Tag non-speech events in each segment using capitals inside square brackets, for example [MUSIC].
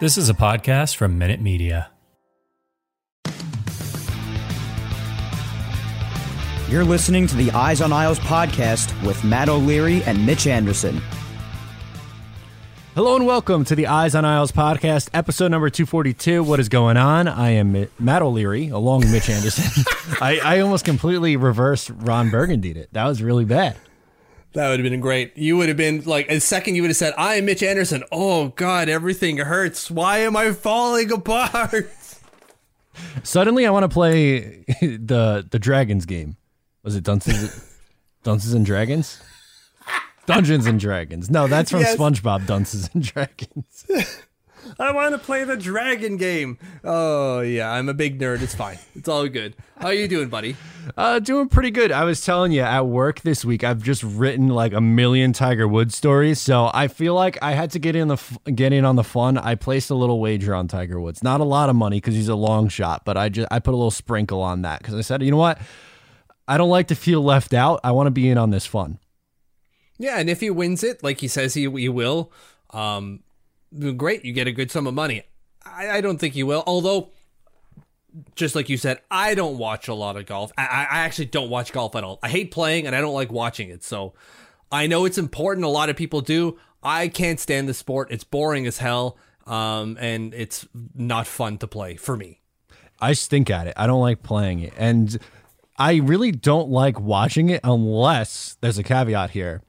This is a podcast from Minute Media. You're listening to the Eyes on Isles podcast with Matt O'Leary and Mitch Anderson. Hello and welcome to the Eyes on Isles podcast, episode number 242. What is going on? I am Matt O'Leary, along with Mitch Anderson. [LAUGHS] I, I almost completely reversed Ron Burgundy. It. That was really bad. That would have been great. You would have been like a second. You would have said, "I am Mitch Anderson." Oh God, everything hurts. Why am I falling [LAUGHS] apart? Suddenly, I want to play [LAUGHS] the the Dragons game. Was it Dunces, [LAUGHS] Dunces and Dragons? Dungeons and Dragons. No, that's from yes. SpongeBob. Dunces and Dragons. I want to play the dragon game. Oh yeah, I'm a big nerd. It's fine. It's all good. How are you doing, buddy? Uh, doing pretty good. I was telling you at work this week, I've just written like a million Tiger Woods stories, so I feel like I had to get in the get in on the fun. I placed a little wager on Tiger Woods. Not a lot of money because he's a long shot, but I just I put a little sprinkle on that because I said, you know what, I don't like to feel left out. I want to be in on this fun. Yeah, and if he wins it, like he says he, he will, um, great, you get a good sum of money. I, I don't think you will, although just like you said, I don't watch a lot of golf. I, I, actually don't watch golf at all. I hate playing and I don't like watching it. So I know it's important. A lot of people do. I can't stand the sport. It's boring as hell. Um, and it's not fun to play for me. I stink at it. I don't like playing it. And I really don't like watching it unless there's a caveat here.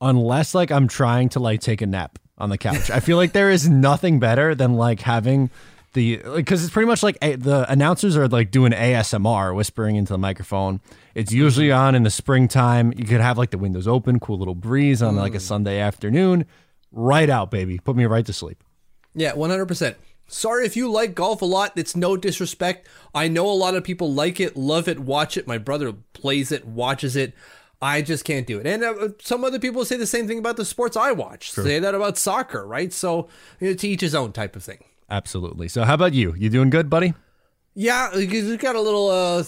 Unless like I'm trying to like take a nap on the couch. I feel like there is nothing better than like having the because it's pretty much like a, the announcers are like doing ASMR, whispering into the microphone. It's usually on in the springtime. You could have like the windows open, cool little breeze on like a mm. Sunday afternoon. Right out, baby. Put me right to sleep. Yeah, one hundred percent. Sorry if you like golf a lot. It's no disrespect. I know a lot of people like it, love it, watch it. My brother plays it, watches it. I just can't do it. And uh, some other people say the same thing about the sports I watch. True. Say that about soccer, right? So you know, to each his own type of thing. Absolutely. So how about you? You doing good, buddy? Yeah, you got a little uh,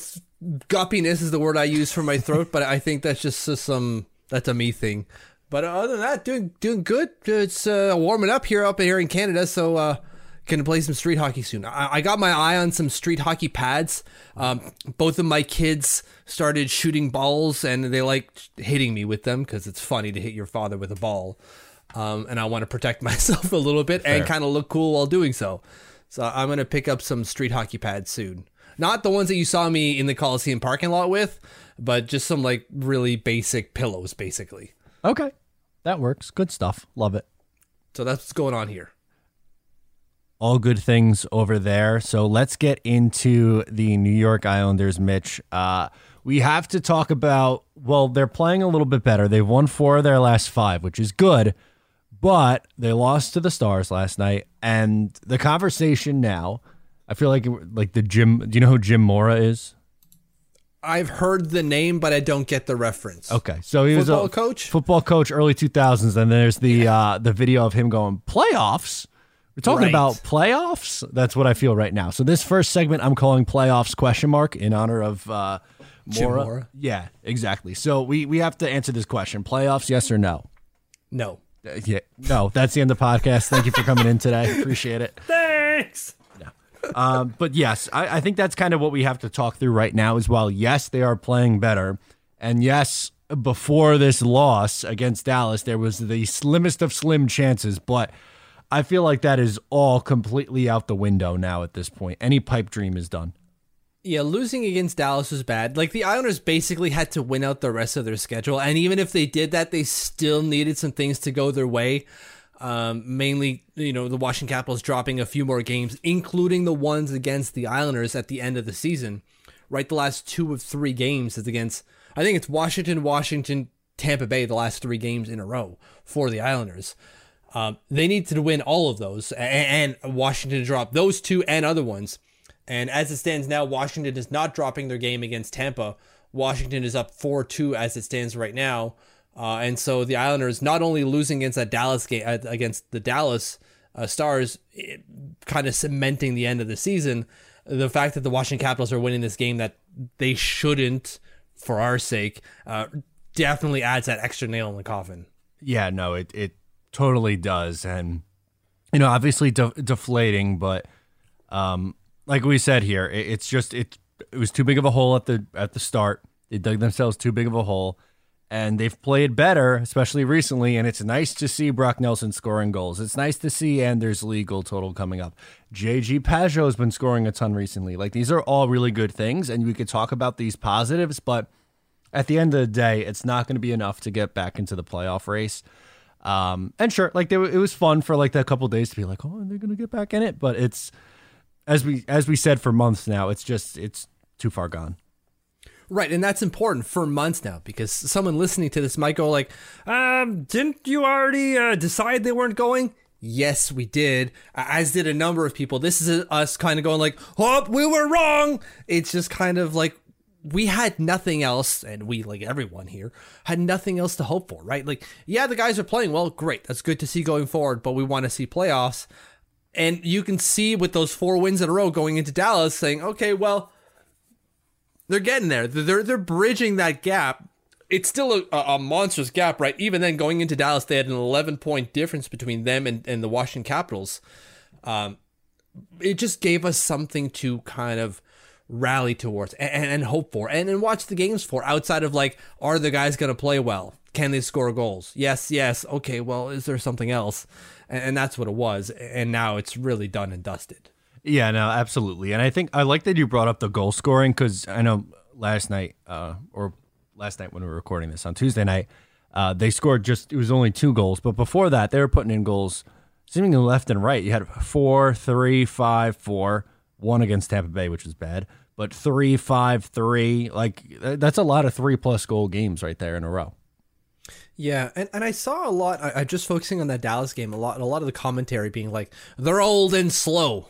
guppiness is the word I use for my throat, but I think that's just some that's a me thing. But other than that, doing doing good. It's uh, warming up here up here in Canada, so uh, Gonna play some street hockey soon. I, I got my eye on some street hockey pads. Um, both of my kids started shooting balls, and they like hitting me with them because it's funny to hit your father with a ball. Um, and I want to protect [LAUGHS] myself a little bit Fair. and kind of look cool while doing so. So I'm gonna pick up some street hockey pads soon. Not the ones that you saw me in the Coliseum parking lot with, but just some like really basic pillows, basically. Okay, that works. Good stuff. Love it. So that's what's going on here all good things over there. So let's get into the New York Islanders, Mitch. Uh, we have to talk about, well, they're playing a little bit better. They've won four of their last five, which is good, but they lost to the Stars last night. And the conversation now, I feel like like the Jim, do you know who Jim Mora is? I've heard the name, but I don't get the reference. Okay, so he football was a coach, football coach, early two thousands, and there's the yeah. uh, the video of him going playoffs. We're talking right. about playoffs. That's what I feel right now. So this first segment, I'm calling playoffs question mark in honor of uh, Mora. Mora. Yeah, exactly. So we we have to answer this question: playoffs, yes or no? No. Uh, yeah, no. That's the end of the podcast. Thank you for coming in today. [LAUGHS] Appreciate it. Thanks. Um, but yes, I, I think that's kind of what we have to talk through right now as well. Yes, they are playing better, and yes, before this loss against Dallas, there was the slimmest of slim chances, but I feel like that is all completely out the window now at this point. Any pipe dream is done. Yeah, losing against Dallas was bad. Like the Islanders basically had to win out the rest of their schedule, and even if they did that, they still needed some things to go their way. Um, mainly, you know, the Washington Capitals dropping a few more games, including the ones against the Islanders at the end of the season. Right, the last two of three games is against. I think it's Washington, Washington, Tampa Bay. The last three games in a row for the Islanders. Um, they need to win all of those, and, and Washington drop those two and other ones. And as it stands now, Washington is not dropping their game against Tampa. Washington is up 4 2 as it stands right now. Uh, and so the Islanders not only losing against that Dallas game uh, against the Dallas uh, Stars, kind of cementing the end of the season. The fact that the Washington Capitals are winning this game that they shouldn't, for our sake, uh, definitely adds that extra nail in the coffin. Yeah, no, it it totally does, and you know, obviously de- deflating, but um, like we said here, it, it's just it it was too big of a hole at the at the start. They dug themselves too big of a hole and they've played better, especially recently. And it's nice to see Brock Nelson scoring goals. It's nice to see Anders Lee goal total coming up. JG Pageau has been scoring a ton recently. Like these are all really good things, and we could talk about these positives, but at the end of the day, it's not going to be enough to get back into the playoff race. Um, and sure, like they, it was fun for like that couple days to be like, oh, they're to get back in it, but it's as we as we said for months now, it's just it's too far gone. Right, and that's important for months now because someone listening to this might go like, um, didn't you already uh, decide they weren't going? Yes, we did, as did a number of people. This is us kind of going like, oh, we were wrong. It's just kind of like we had nothing else, and we, like everyone here, had nothing else to hope for, right? Like, yeah, the guys are playing well, great. That's good to see going forward, but we want to see playoffs. And you can see with those four wins in a row going into Dallas saying, okay, well, they're getting there. They're they're bridging that gap. It's still a, a monstrous gap, right? Even then, going into Dallas, they had an 11 point difference between them and, and the Washington Capitals. Um, it just gave us something to kind of rally towards and, and, hope for and, and watch the games for outside of like, are the guys going to play well? Can they score goals? Yes, yes. Okay, well, is there something else? And, and that's what it was. And now it's really done and dusted. Yeah, no, absolutely. And I think I like that you brought up the goal scoring because I know last night, uh, or last night when we were recording this on Tuesday night, uh, they scored just, it was only two goals. But before that, they were putting in goals seemingly left and right. You had four, three, five, four, one against Tampa Bay, which was bad, but three, five, three. Like, that's a lot of three plus goal games right there in a row. Yeah, and, and I saw a lot. I, I just focusing on that Dallas game a lot. A lot of the commentary being like, "They're old and slow."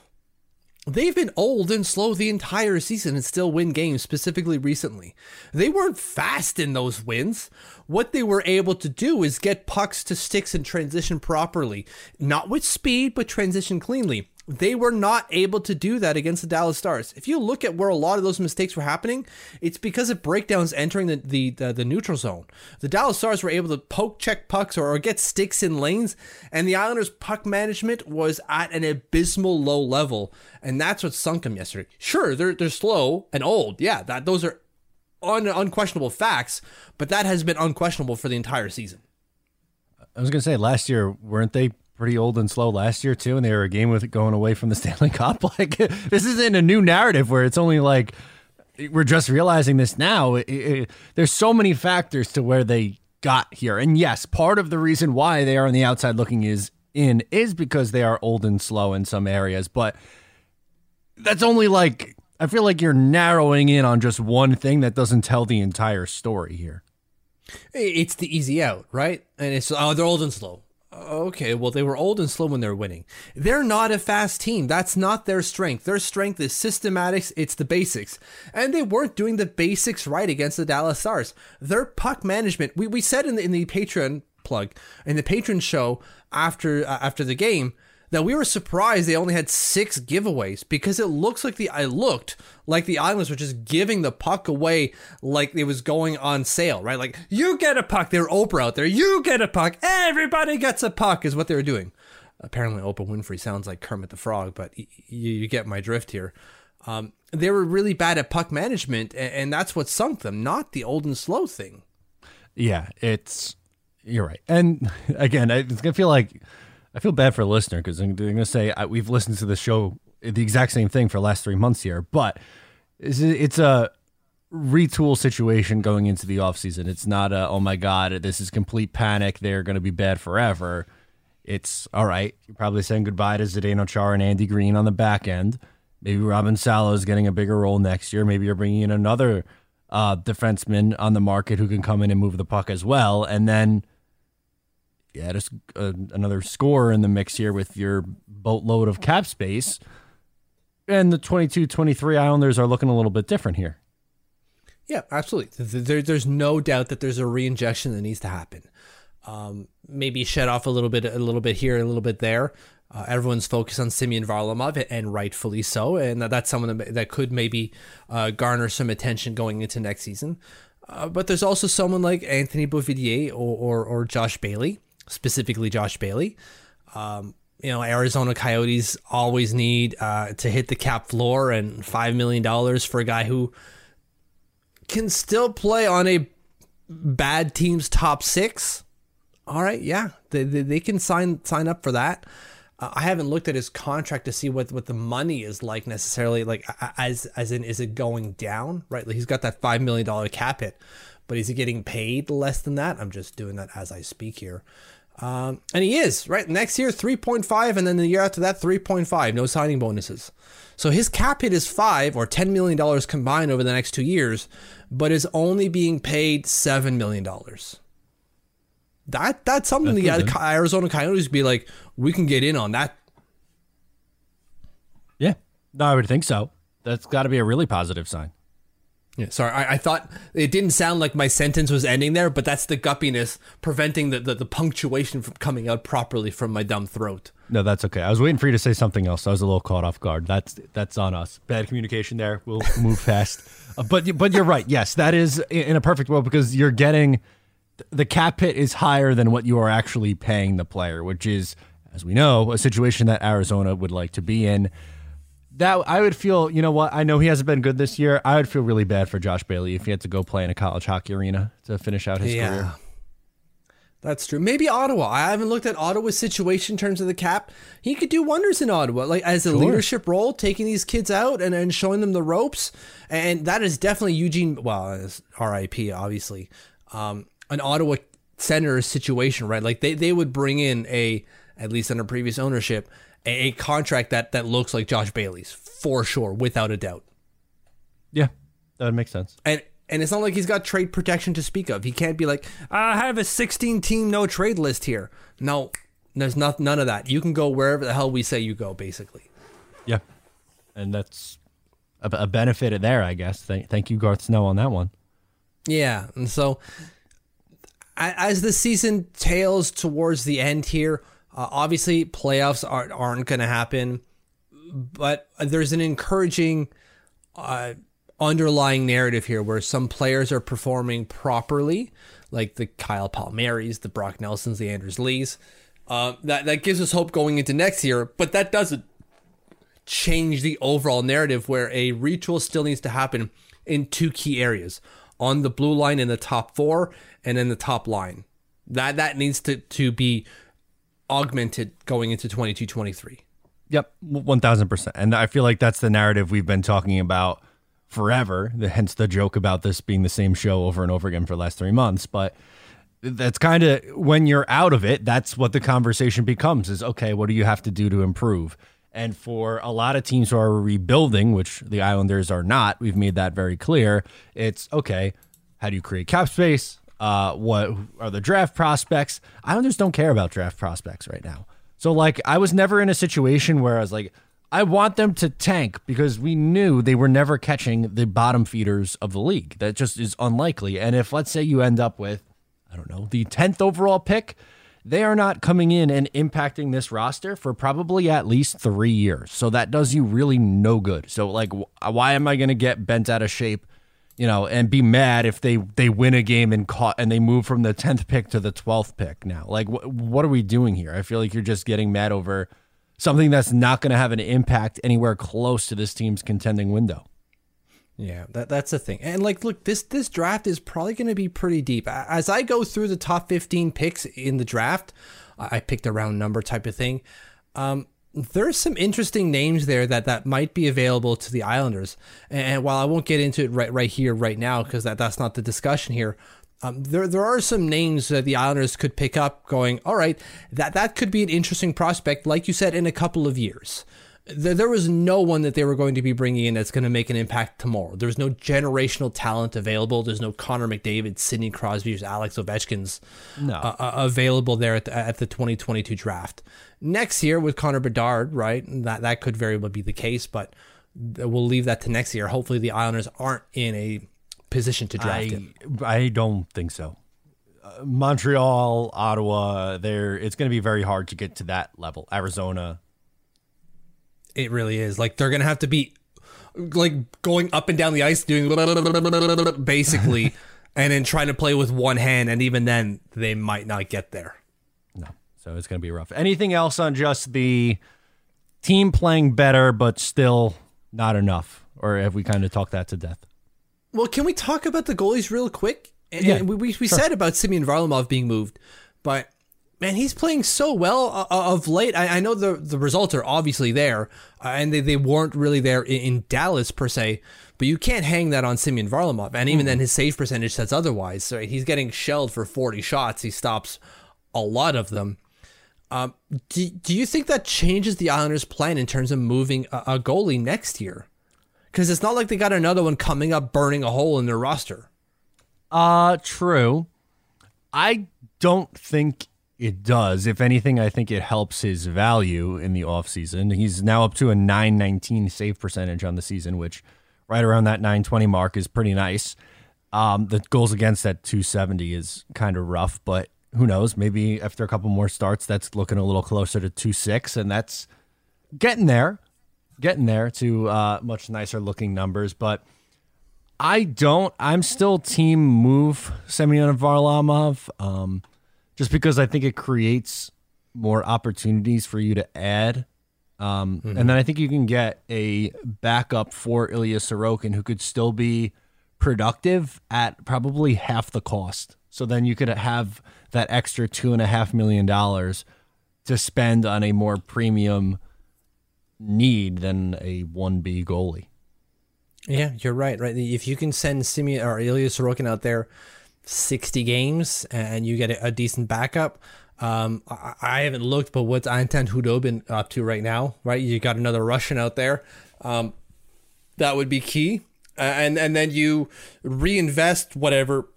They've been old and slow the entire season and still win games, specifically recently. They weren't fast in those wins. What they were able to do is get pucks to sticks and transition properly. Not with speed, but transition cleanly. They were not able to do that against the Dallas Stars. If you look at where a lot of those mistakes were happening, it's because of breakdowns entering the the, the, the neutral zone. The Dallas Stars were able to poke check pucks or, or get sticks in lanes, and the Islanders' puck management was at an abysmal low level, and that's what sunk them yesterday. Sure, they're they're slow and old. Yeah, that those are un, unquestionable facts, but that has been unquestionable for the entire season. I was gonna say last year weren't they pretty old and slow last year too, and they were a game with going away from the [LAUGHS] Stanley Cup. [LAUGHS] Like this isn't a new narrative where it's only like we're just realizing this now. It, it, there's so many factors to where they got here, and yes, part of the reason why they are on the outside looking is in is because they are old and slow in some areas, but that's only like I feel like you're narrowing in on just one thing that doesn't tell the entire story here. It's the easy out, right? And it's oh they're old and slow. Okay, well, they were old and slow when they're winning. They're not a fast team. That's not their strength. Their strength is systematics, it's the basics. And they weren't doing the basics right against the Dallas Stars. Their puck management, we, we said in the, in the Patreon plug, in the Patreon show after uh, after the game, that we were surprised they only had six giveaways because it looks like the I looked like the Islanders were just giving the puck away like it was going on sale, right? Like you get a puck, they were Oprah out there. You get a puck, everybody gets a puck is what they were doing. Apparently, Oprah Winfrey sounds like Kermit the Frog, but y- you get my drift here. Um, they were really bad at puck management, and, and that's what sunk them, not the old and slow thing. Yeah, it's you're right. And [LAUGHS] again, it's gonna feel like I feel bad for the listener because they're going to say I, we've listened to the show the exact same thing for the last three months here, but it's, it's a retool situation going into the offseason. It's not a, oh my God, this is complete panic. They're going to be bad forever. It's all right. You're probably saying goodbye to Zdeno Chara and Andy Greene on the back end. Maybe Robin Salo is getting a bigger role next year. Maybe you're bringing in another uh, defenseman on the market who can come in and move the puck as well. And then add a, uh, another scorer in the mix here with your boatload of cap space. And the 22 23 Islanders are looking a little bit different here. Yeah, absolutely. There, there's no doubt that there's a reinjection that needs to happen. Um, maybe shed off a little bit, a little bit here, a little bit there. Uh, everyone's focused on Semyon Varlamov, and rightfully so. And that, that's someone that could maybe uh, garner some attention going into next season. Uh, but there's also someone like Anthony Beauvillier or, or, or Josh Bailey, specifically Josh Bailey. Um, you know, Arizona Coyotes always need uh, to hit the cap floor, and $5 million for a guy who can still play on a bad team's top six. All right, yeah, they, they, they can sign sign up for that. Uh, I haven't looked at his contract to see what, what the money is like necessarily. Like as as in, is it going down? Right, like he's got that five million dollar cap hit, but is he getting paid less than that? I'm just doing that as I speak here. Um, and he is right next year 3.5 and then the year after that 3.5 no signing bonuses so his cap hit is five or ten million dollars combined over the next two years, but is only being paid seven million dollars. That that's something that's the Arizona Coyotes be like, we can get in on that. Yeah, no, I would think so. That's got to be a really positive sign. Yeah, sorry, I, I, thought it didn't sound like my sentence was ending there, but that's the guppiness preventing the, the, the punctuation from coming out properly from my dumb throat. No, that's okay. I was waiting for you to say something else. I was a little caught off guard. That's that's on us. Bad communication there. We'll [LAUGHS] move fast. Uh, but but you're right. Yes, that is in a perfect world because you're getting the cap hit is higher than what you are actually paying the player, which is, as we know, a situation that Arizona would like to be in. That I would feel, you know what? I know he hasn't been good this year. I would feel really bad for Josh Bailey if he had to go play in a college hockey arena to finish out his yeah. career. That's true. Maybe Ottawa. I haven't looked at Ottawa's situation in terms of the cap. He could do wonders in Ottawa, like as a sure. leadership role, taking these kids out and, and showing them the ropes. And that is definitely Eugene. Well, R.I.P. Obviously, um, an Ottawa Senators situation, right? Like they they would bring in a at least under previous ownership a, a contract that that looks like Josh Bailey's for sure, without a doubt. Yeah, that would make sense. And and it's not like he's got trade protection to speak of. He can't be like, ah, I have a 16 team no trade list here. No, there's not, none of that. You can go wherever the hell we say you go, basically. Yeah. And that's a, a benefit there, I guess. Thank, thank you, Garth Snow, on that one. Yeah. And so as the season tails towards the end here, uh, obviously playoffs aren't, aren't going to happen, but there's an encouraging. Uh, underlying narrative here where some players are performing properly, like the Kyle Palmieris, the Brock Nelsons, the Anders Lees. Uh, that that gives us hope going into next year, but that doesn't change the overall narrative where a retool still needs to happen in two key areas on the blue line in the top four and in the top line. That that needs to to be augmented going into 22-23. Yep, 1000%. And I feel like that's the narrative we've been talking about forever. Hence the joke about this being the same show over and over again for the last three months. But that's kind of when you're out of it, that's what the conversation becomes is okay, what do you have to do to improve? And for a lot of teams who are rebuilding, which the Islanders are not, we've made that very clear. It's okay, how do you create cap space? Uh, what are the draft prospects? I just don't care about draft prospects right now. So, like, I was never in a situation where I was like, I want them to tank because we knew they were never catching the bottom feeders of the league. That just is unlikely. And if, let's say, you end up with, I don't know, the 10th overall pick, they are not coming in and impacting this roster for probably at least three years. So that does you really no good. So, like, why am I going to get bent out of shape? You know, and be mad if they they win a game and caught and they move from the tenth pick to the twelfth pick now. Like, wh- what are we doing here? I feel like you're just getting mad over something that's not going to have an impact anywhere close to this team's contending window. Yeah, that that's the thing. And like look, this this draft is probably going to be pretty deep. As I go through the top 15 picks in the draft, I I picked a round number type of thing. Um, there's some interesting names there that, that might be available to the Islanders. And while I won't get into it right right here, right now, because that, that's not the discussion here, um, there there are some names that the Islanders could pick up. Going, all right, that that could be an interesting prospect, like you said, in a couple of years. There, there was no one that they were going to be bringing in that's going to make an impact tomorrow. There's no generational talent available. There's no Connor McDavid, Sidney Crosby's, Alex Ovechkin's No. uh, uh, available there at the, at the 2022 draft. Next year with Connor Bedard, right? That that could very well be the case, but we'll leave that to next year. Hopefully, the Islanders aren't in a position to draft I him. I don't think so. Uh, Montreal, Ottawa, there it's going to be very hard to get to that level. Arizona, It really is. Like they're gonna have to be like going up and down the ice, doing [LAUGHS] basically, and then trying to play with one hand, and even then they might not get there. no. So it's going to be rough. Anything else on just the team playing better but still not enough, or have we kind of talked that to death? Well, can we talk about the goalies real quick? And, Yeah, and we we, we said about Semyon Varlamov being moved, but man, he's playing so well uh, uh, of late. I, I know the the results are obviously there, uh, and they, they weren't really there in, in Dallas per se. But you can't hang that on Semyon Varlamov, and even then his save percentage says otherwise. So he's getting shelled for forty shots. He stops a lot of them. Um, do, do you think that changes the Islanders' plan in terms of moving a, a goalie next year? Because it's not like they got another one coming up burning a hole in their roster. Uh, true. I don't think it does. If anything, I think it helps his value in the offseason. He's now up to a 919 save percentage on the season, which right around that 920 mark is pretty nice. Um, the goals against at 270 is kind of rough, but who knows? Maybe after a couple more starts, that's looking a little closer to 2.6, and that's getting there, getting there to uh, much nicer looking numbers. But I don't. I'm still team move Semyon Varlamov, um, just because I think it creates more opportunities for you to add. Um, And then I think you can get a backup for Ilya Sorokin who could still be productive at probably half the cost. So then you could have that extra two and a half million dollars to spend on a more premium need than a 1B goalie. Yeah, you're right. Right, if you can send Semyon or Ilya Sorokin out there, sixty games, and you get a, decent backup. Um, I, I haven't looked, but what's Anton Khudobin up to right now? Right, you got another Russian out there. Um, that would be key, and and then you reinvest whatever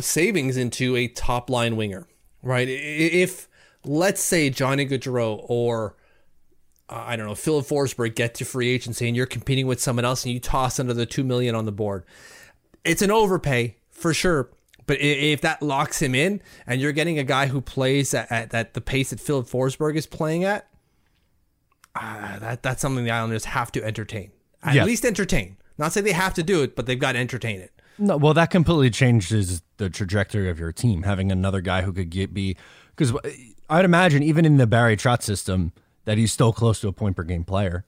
savings into a top line winger. Right, if let's say Johnny Gaudreau or uh, I don't know, Filip Forsberg get to free agency and you're competing with someone else and you toss another two million on the board. It's an overpay for sure. But if that locks him in and you're getting a guy who plays at, at, at the pace that Filip Forsberg is playing at, uh, that that's something the Islanders have to entertain. At Yeah. least entertain. Not say they have to do it, but they've got to entertain it. No, well, that completely changes the trajectory of your team. Having another guy who could get be because I'd imagine even in the Barry Trotz system that he's still close to a point per game player.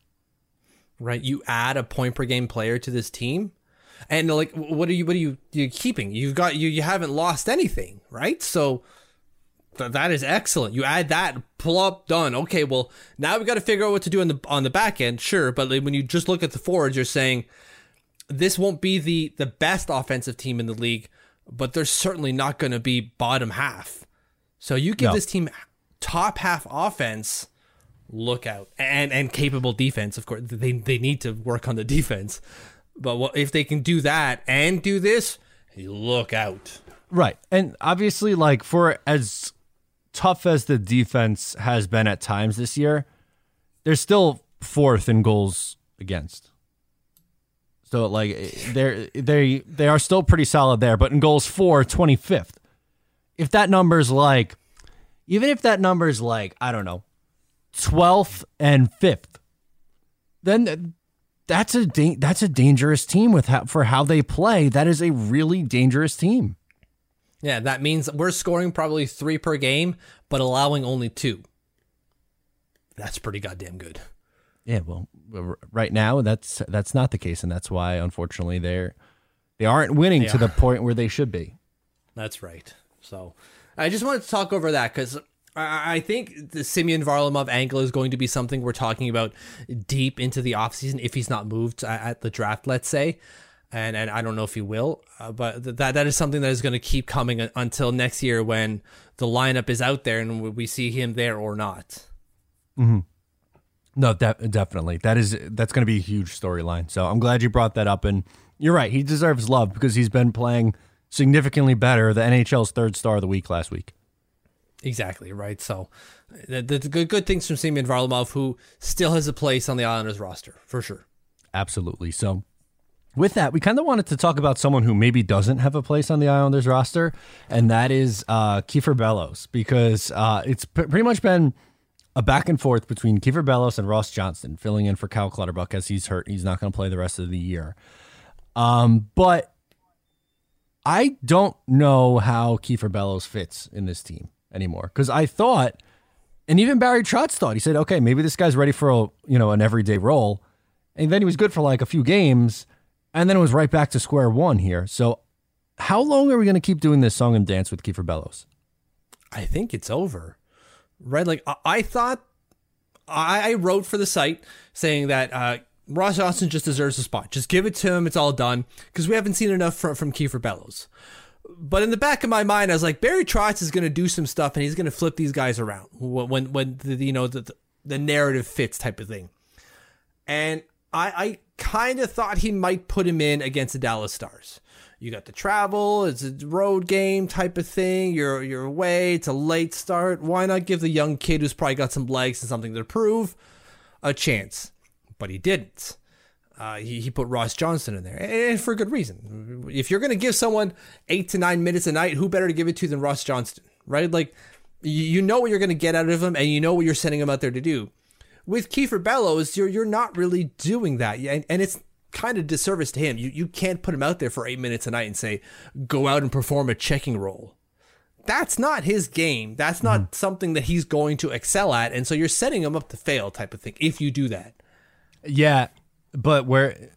right? You add a point per game player to this team, and like, what are you? What are you? You keeping? You've got you. You haven't lost anything, right? So th- that is excellent. You add that, pull up, done. Okay, well now we got to figure out what to do on the on the back end, sure. But like, when you just look at the forwards, you're saying this won't be the the best offensive team in the league, but they're certainly not going to be bottom half. So you give No. this team top half offense look out and and capable defense of course they they need to work on the [LAUGHS] defense but what if they can do that and do this look out Right. And obviously, like, for as tough as the defense has been at times this year, they're still fourth in goals against. So, like, they're, they, they are still pretty solid there, but in goals for 25th. If that number's like, even if that number's like, I don't know, 12th and 5th, then that's a da- that's a dangerous team with how, for how they play. That is a really dangerous team. yeah that means we're scoring probably three per game but allowing only two that's pretty goddamn good Yeah, well, right now that's that's not the case, and that's why unfortunately they're they aren't winning to the point where they should be. That's right. So I just wanted to talk over that because I think the Semyon Varlamov angle is going to be something we're talking about deep into the offseason if he's not moved at the draft, let's say. And, and I don't know if he will, uh, but th- that that is something that is going to keep coming until next year when the lineup is out there and we- see him there or not. Hmm. No, de- definitely. That is that's going to be a huge storyline. So I'm glad you brought that up. And you're right. He deserves love because he's been playing significantly better. The NHL's third star of the week last week. Exactly right. So, the, good good things from Semyon Varlamov, who still has a place on the Islanders roster for sure. Absolutely. So, with that, we kind of wanted to talk about someone who maybe doesn't have a place on the Islanders roster, and that is uh, Kiefer Bellows, because uh, it's p- pretty much been a back and forth between Kiefer Bellows and Ross Johnston, filling in for Cal Clutterbuck as he's hurt. He's not going to play the rest of the year. Um, but I don't know how Kiefer Bellows fits in this team anymore because I thought, and even Barry Trotz thought he said, okay, maybe this guy's ready for a you know an everyday role, and then he was good for like a few games, and then it was right back to square one here. So, how long are we going to keep doing this song and dance with Kiefer Bellows? I think it's over, right? Like I, I thought, I, I wrote for the site saying that uh, Ross Johnston just deserves a spot. Just give it to him. It's all done because we haven't seen enough from from Kiefer Bellows. But in the back of my mind, I was like, Barry Trotz is going to do some stuff and he's going to flip these guys around when when, the, you know the, the narrative fits type of thing. And I, I kind of thought he might put him in against the Dallas Stars. You got the travel, it's a road game type of thing. You're you're away, it's a late start. Why not give the young kid who's probably got some legs and something to prove a chance? But he didn't. Uh, he, he put Ross Johnston in there, and for a good reason. If you're going to give someone eight to nine minutes a night, who better to give it to than Ross Johnston, right? Like, you, you know what you're going to get out of him, and you know what you're sending him out there to do. With Kiefer Bellows, you're you're not really doing that, and, and it's kind of disservice to him. You you can't put him out there for eight minutes a night and say, go out and perform a checking role. That's not his game. That's not mm-hmm. something that he's going to excel at, and so you're setting him up to fail, type of thing. If you do that. Yeah, but where,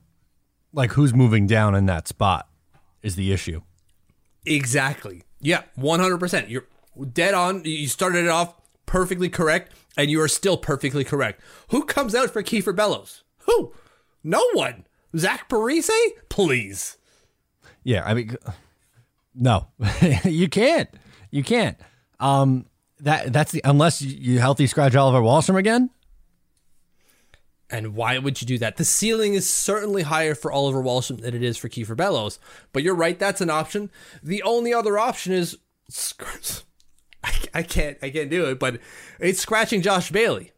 like, who's moving down in that spot is the issue. Exactly. Yeah, 100%. You're dead on. You started it off perfectly correct, and you are still perfectly correct. Who comes out for Kiefer Bellows? Who? No one. Zach Parise? Please. Yeah, I mean, no, [LAUGHS] you can't. You can't. Um, that that's the unless you healthy scratch Oliver Wahlstrom again. And why would you do that? The ceiling is certainly higher for Oliver Wahlstrom than it is for Kiefer Bellows. But you're right, that's an option. The only other option is [LAUGHS] I, I can't I can't do it, but it's scratching Josh Bailey.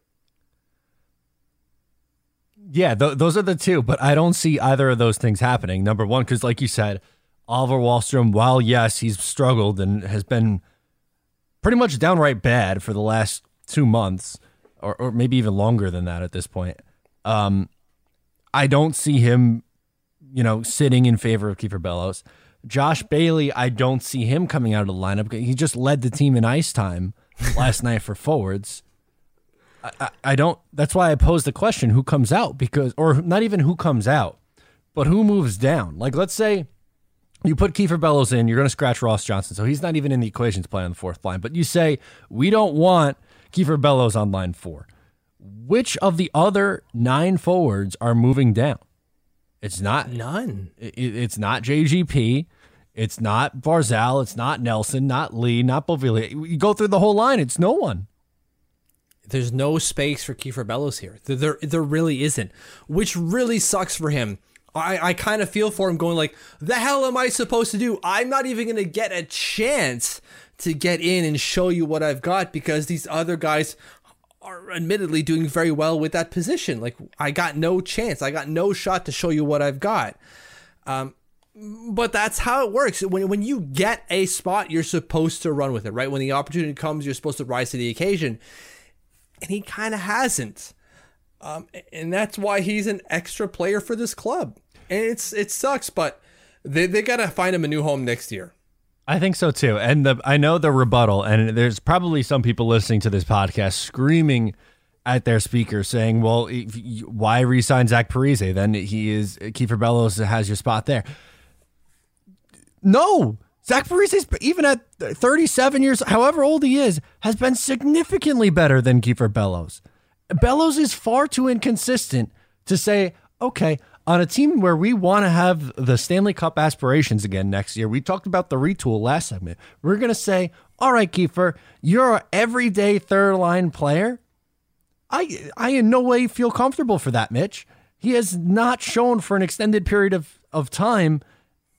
Yeah, th- those are the two, but I don't see either of those things happening. Number one, because like you said, Oliver Wahlstrom, while yes, he's struggled and has been pretty much downright bad for the last two months, or, or maybe even longer than that at this point. Um, I don't see him, you know, sitting in favor of Kiefer Bellows. Josh Bailey, I don't see him coming out of the lineup. He just led the team in ice time last [LAUGHS] night for forwards. I, I, don't. That's why I posed the question: Who comes out? Because, or not even who comes out, but who moves down? Like, let's say you put Kiefer Bellows in, you're going to scratch Ross Johnston, so he's not even in the equation to play on the fourth line. But you say we don't want Kiefer Bellows on line four. Which of the other nine forwards are moving down? It's not None. it- it's not JGP. It's not Barzal. It's not Nelson. Not Lee. Not Beauvillier. You go through the whole line. It's no one. There's no space for Kiefer Bellows here. There, there, there really isn't, which really sucks for him. I, I kind of feel for him going like, the hell am I supposed to do? I'm not even going to get a chance to get in and show you what I've got because these other guys are admittedly doing very well with that position. Like I got no chance. I got no shot to show you what I've got. Um, but that's how it works. When when you get a spot, you're supposed to run with it, right? When the opportunity comes, you're supposed to rise to the occasion. And he kind of hasn't. Um, and that's why he's an extra player for this club. And it's it sucks, but they they gotta find him a new home next year. I think so too. And the I know the rebuttal, and there's probably some people listening to this podcast screaming at their speaker saying, "Well, if why resign Zach Parise? Then he is Kiefer Bellows has your spot there." No, Zach Parise, even at 37 years, however old he is, has been significantly better than Kiefer Bellows. Bellows is far too inconsistent to say, okay, on a team where we want to have the Stanley Cup aspirations again next year, we talked about the retool last segment. We're going to say, all right, Kiefer, you're an everyday third line player. I, I in no way feel comfortable for that, Mitch. He has not shown for an extended period of, of time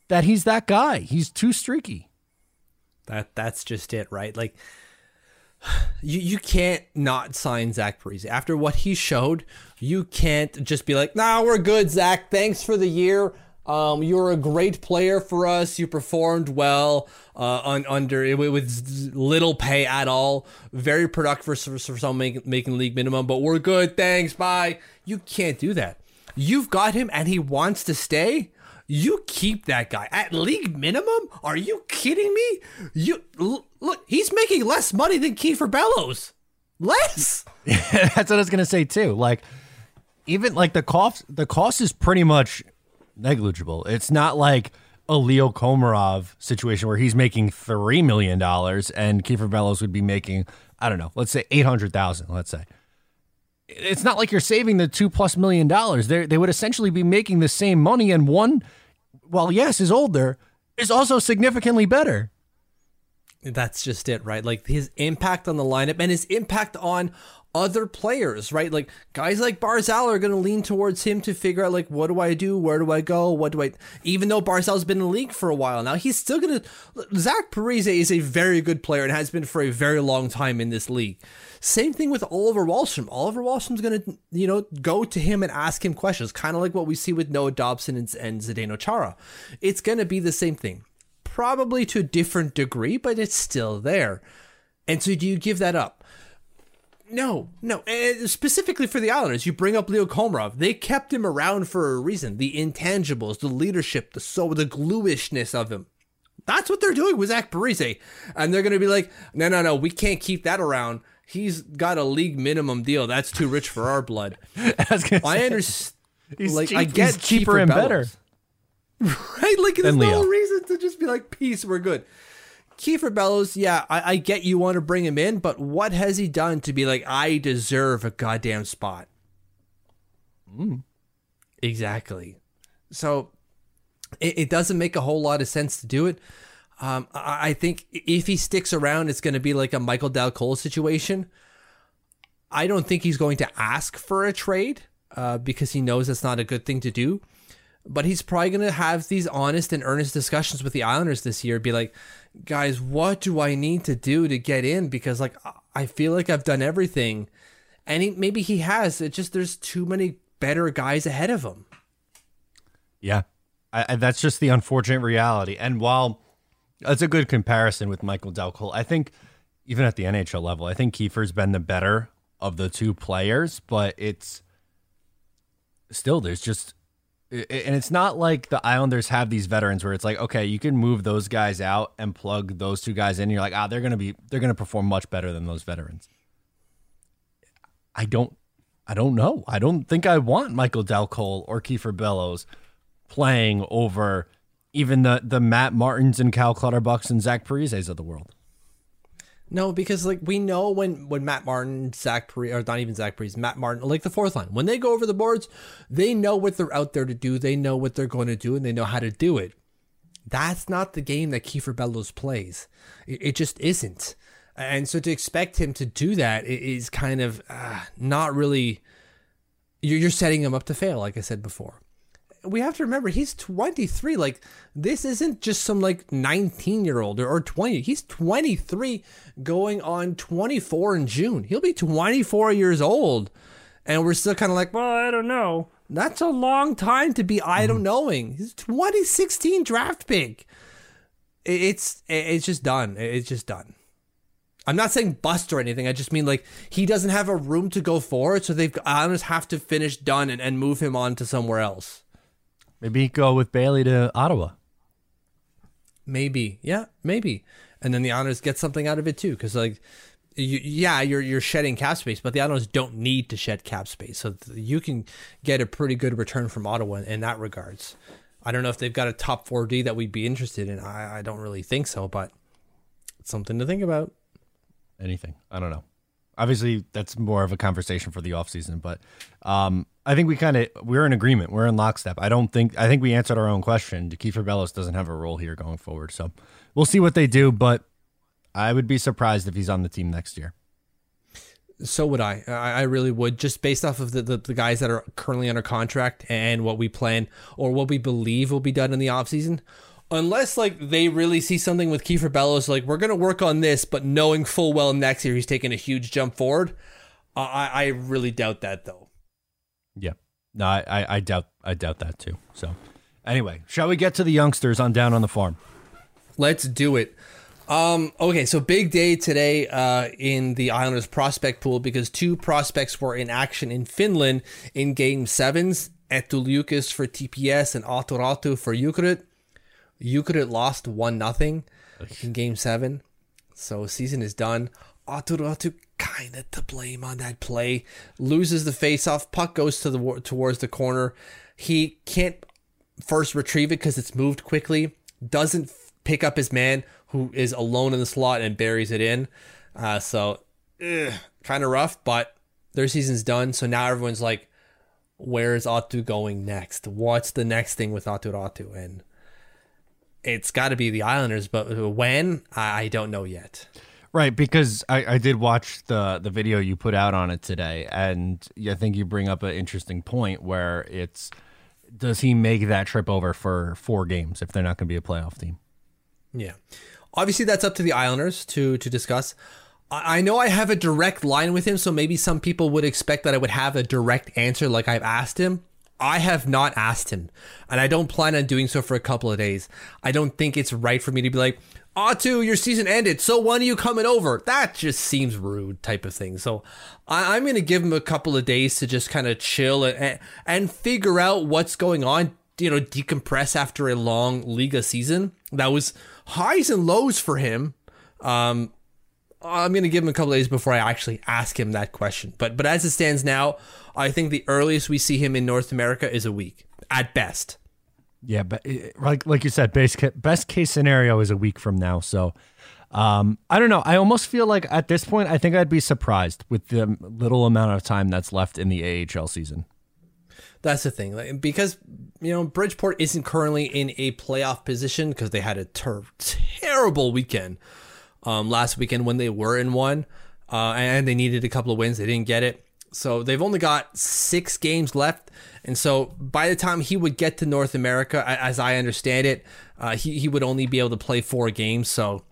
that he's that guy. He's too streaky. That that's just it, right? Like [SIGHS] you you can't not sign Zach Parise after what he showed. You can't just be like, "Nah, we're good, Zach. Thanks for the year. Um, you're a great player for us. You performed well uh, on under it with little pay at all. Very productive for, for some making, making league minimum, but we're good. Thanks. Bye. You can't do that. You've got him, and he wants to stay you keep that guy at league minimum? Are you kidding me? You look, he's making less money than Kiefer Bellows. Less. [LAUGHS] That's what I was gonna say too. Like, even like the cost, the cost is pretty much negligible. It's not like a Leo Komarov situation where he's making three million dollars and Kiefer Bellows would be making, I don't know, let's say eight hundred thousand. Let's say it's not like you're saving the two plus million dollars. They they would essentially be making the same money, and one while yes is older, is also significantly better. That's just it, right? Like his impact on the lineup and his impact on other players, right? Like guys like Barzal are going to lean towards him to figure out like what do I do, where do I go, what do I? Even though Barzal's been in the league for a while now, he's still going to. Zach Parise is a very good player and has been for a very long time in this league. Same thing with Oliver Wahlstrom. Oliver Wahlstrom's going to, you know, go to him and ask him questions, kind of like what we see with Noah Dobson and, and Zdeno Chara. It's going to be the same thing, probably to a different degree, but it's still there. And so, do you give that up? No, no. And specifically for the Islanders, you bring up Leo Komarov. They kept him around for a reason. The intangibles, the leadership, the so the gluishness of him. That's what they're doing with Zach Parise. And they're going to be like, no, no, no, we can't keep that around he's got a league minimum deal. That's too rich for our blood. [LAUGHS] I, I understand. Like cheap, I get cheaper and better. [LAUGHS] Right? Like there's no reason to just be like, peace, we're good. Kiefer Bellows, yeah, I, I get you want to bring him in, but what has he done to be like, I deserve a goddamn spot? Mm. Exactly. So it, it doesn't make a whole lot of sense to do it. Um, I think if he sticks around, it's going to be like a Michael Dal Colle situation. I don't think he's going to ask for a trade uh, because he knows that's not a good thing to do. But he's probably going to have these honest and earnest discussions with the Islanders this year. Be like, guys, what do I need to do to get in? Because like I feel like I've done everything, and he, maybe he has. It just there's too many better guys ahead of him. Yeah, I, I, that's just the unfortunate reality. And while that's a good comparison with Michael Dal Colle. I think even at the NHL level, I think Kiefer's been the better of the two players, but it's still there's just and it's not like the Islanders have these veterans where it's like, okay, you can move those guys out and plug those two guys in. You're like, ah, they're gonna be they're gonna perform much better than those veterans. I don't I don't know. I don't think I want Michael Dal Colle or Kiefer Bellows playing over even the the Matt Martins and Cal Clutterbucks and Zach Parises of the world. No, because like we know when when Matt Martin, Zach or not even Zach Matt Martin, like the fourth line, when they go over the boards, they know what they're out there to do. They know what they're going to do, and they know how to do it. That's not the game that Kiefer Bellows plays. It, it just isn't. And so to expect him to do that is kind of uh, not really. You're, you're setting him up to fail, like I said before we have to remember he's 23. Like this isn't just some like 19 year old or 20. He's 23 going on 24 in June. He'll be 24 years old. And we're still kind of like, well, I don't know. That's a long time to be I don't mm-hmm. knowing. He's 2016 draft pick. It's it's just done. It's just done. I'm not saying bust or anything. I just mean like he doesn't have a room to go forward, so they've Islanders have to finish done and, and move him on to somewhere else. Maybe go with Bailey to Ottawa. Maybe, yeah, maybe, and then the Islanders get something out of it too, because like, you, yeah, you're you're shedding cap space, but the Islanders don't need to shed cap space, so you can get a pretty good return from Ottawa in, in that regards. I don't know if they've got a top 4D that we'd be interested in. I, I don't really think so, but it's something to think about. Anything. I don't know. Obviously, that's more of a conversation for the offseason, but um, I think we kind of we're in agreement. We're in lockstep. I don't think I think we answered our own question. Kieffer Bellows doesn't have a role here going forward, so we'll see what they do. But I would be surprised if he's on the team next year. So would I. I, I really would, just based off of the, the, the, guys that are currently under contract and what we plan or what we believe will be done in the offseason. Unless like they really see something with Kieffer Bellows, like we're gonna work on this, but knowing full well next year he's taking a huge jump forward. I, I really doubt that though. Yeah. No, I, I, doubt I doubt that too. So anyway, shall we get to the youngsters on down on the farm? Let's do it. Um, okay, so big day today uh, in the Islanders prospect pool because two prospects were in action in Finland in game sevens. Eetu Liukas for TPS and Aatu Räty for Jukurit. Jukurit lost 1 0 in game seven. So season is done. Aatu Räty kind of to blame on that play. Loses the faceoff. Puck goes to the towards the corner. He can't first retrieve it because it's moved quickly. Doesn't pick up his man who is alone in the slot and buries it in. Uh, so, kind of rough, but their season's done. So now everyone's like, where's Aatu going next? What's the next thing with Aatu Räty? And it's got to be the Islanders, but when, I, I don't know yet. Right, because I, I did watch the the video you put out on it today, and I think you bring up an interesting point where it's does he make that trip over for four games if they're not going to be a playoff team? Yeah. Obviously, that's up to the Islanders to to discuss. I know I have a direct line with him, so maybe some people would expect that I would have a direct answer like I've asked him. I have not asked him, and I don't plan on doing so for a couple of days. I don't think it's right for me to be like, Aatu, your season ended, so when are you coming over? That just seems rude, type of thing. So I, am going to give him a couple of days to just kind of chill and, and figure out what's going on, you know, decompress after a long Liiga season. That was highs and lows for him. Um, I'm going to give him a couple of days before I actually ask him that question. But but as it stands now, I think the earliest we see him in North America is a week at best. Yeah, but eh, like like you said, best best case scenario is a week from now. So um, I don't know. I almost feel like at this point, I think I'd be surprised with the little amount of time that's left in the AHL season. That's the thing, like, because you know Bridgeport isn't currently in a playoff position because they had a ter- terrible weekend um, last weekend when they were in one, uh, and they needed a couple of wins. They didn't get it, so they've only got six games left. And so by the time he would get to North America, as I understand it, uh, he he would only be able to play four games. So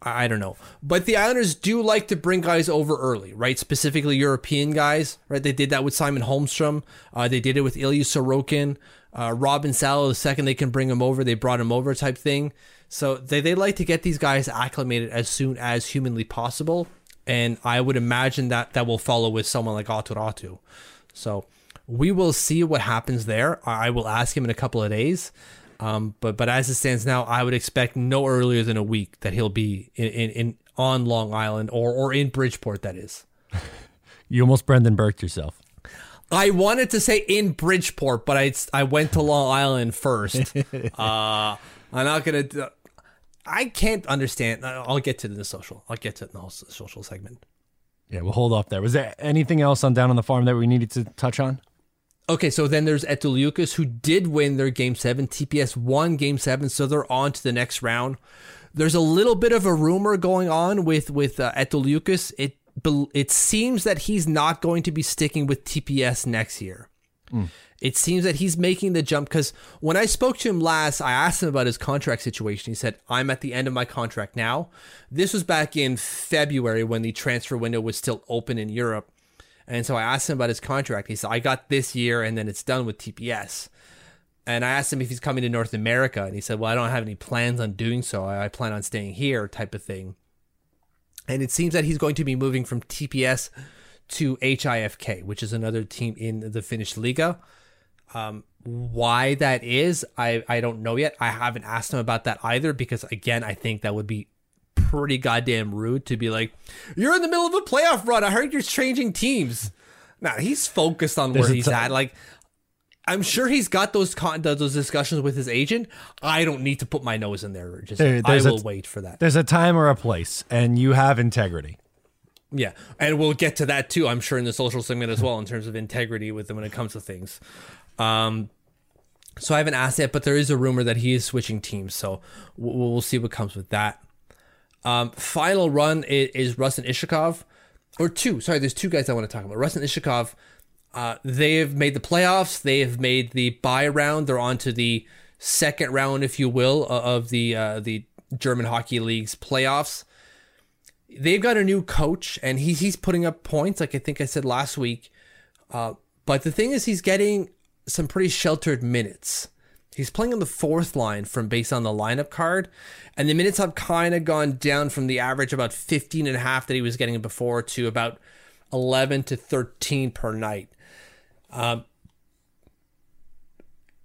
I don't know. But the Islanders do like to bring guys over early, right? Specifically European guys, right? They did that with Simon Holmstrom. Uh, they did it with Ilya Sorokin. Uh, Robin Salo, the second they can bring him over, they brought him over type thing. So they, they like to get these guys acclimated as soon as humanly possible. And I would imagine that that will follow with someone like Aatu Räty. So we will see what happens there. I will ask him in a couple of days. Um, but but as it stands now, I would expect no earlier than a week that he'll be in, in, in on Long Island or or in Bridgeport. That is. [LAUGHS] you almost Brendan Burke yourself. I wanted to say in Bridgeport, but I I went to Long Island first. [LAUGHS] uh, I'm not gonna. I can't understand. I'll get to the social. I'll get to the social segment. Yeah, we'll hold off there. Was there anything else on down on the farm that we needed to touch on? Okay, so then there's Eetu Liukas, who did win their game seven. TPS won game seven, so they're on to the next round. There's a little bit of a rumor going on with with uh, Eetu Liukas. It it seems that he's not going to be sticking with TPS next year. Mm. It seems that he's making the jump because when I spoke to him last, I asked him about his contract situation. He said, I'm at the end of my contract now. This was back in February when the transfer window was still open in Europe. And so I asked him about his contract. He said, I got this year and then it's done with TPS. And I asked him if he's coming to North America. And he said, Well, I don't have any plans on doing so. I plan on staying here, type of thing. And it seems that he's going to be moving from TPS to HIFK, which is another team in the Finnish Liiga. Um, why that is, I, I don't know yet. I haven't asked him about that either because, again, I think that would be pretty goddamn rude to be like, "You're in the middle of a playoff run. I heard you're changing teams." Now he's focused on where he's t- at. Like, I'm sure he's got those con- those discussions with his agent. I don't need to put my nose in there. Just There- I there's will wait for that. There's a time or a place, and you have integrity. Yeah, and we'll get to that too. I'm sure in the social segment as well in terms of integrity with them when it comes to things. Um, so I haven't asked yet, but there is a rumor that he is switching teams. So we'll, we'll see what comes with that. Um, final run is, is Ruslan Iskhakov, or two. Sorry, there's two guys I want to talk about. Ruslan Iskhakov. Uh, they have made the playoffs. They have made the bye round. They're on to the second round, if you will, of the uh, the German Hockey League's playoffs. They've got a new coach, and he's he's putting up points, like I think I said last week. Uh, but the thing is, he's getting some pretty sheltered minutes. He's playing on the fourth line from based on the lineup card, and the minutes have kind of gone down from the average about 15 and a half that he was getting before to about 11 to 13 per night. Um,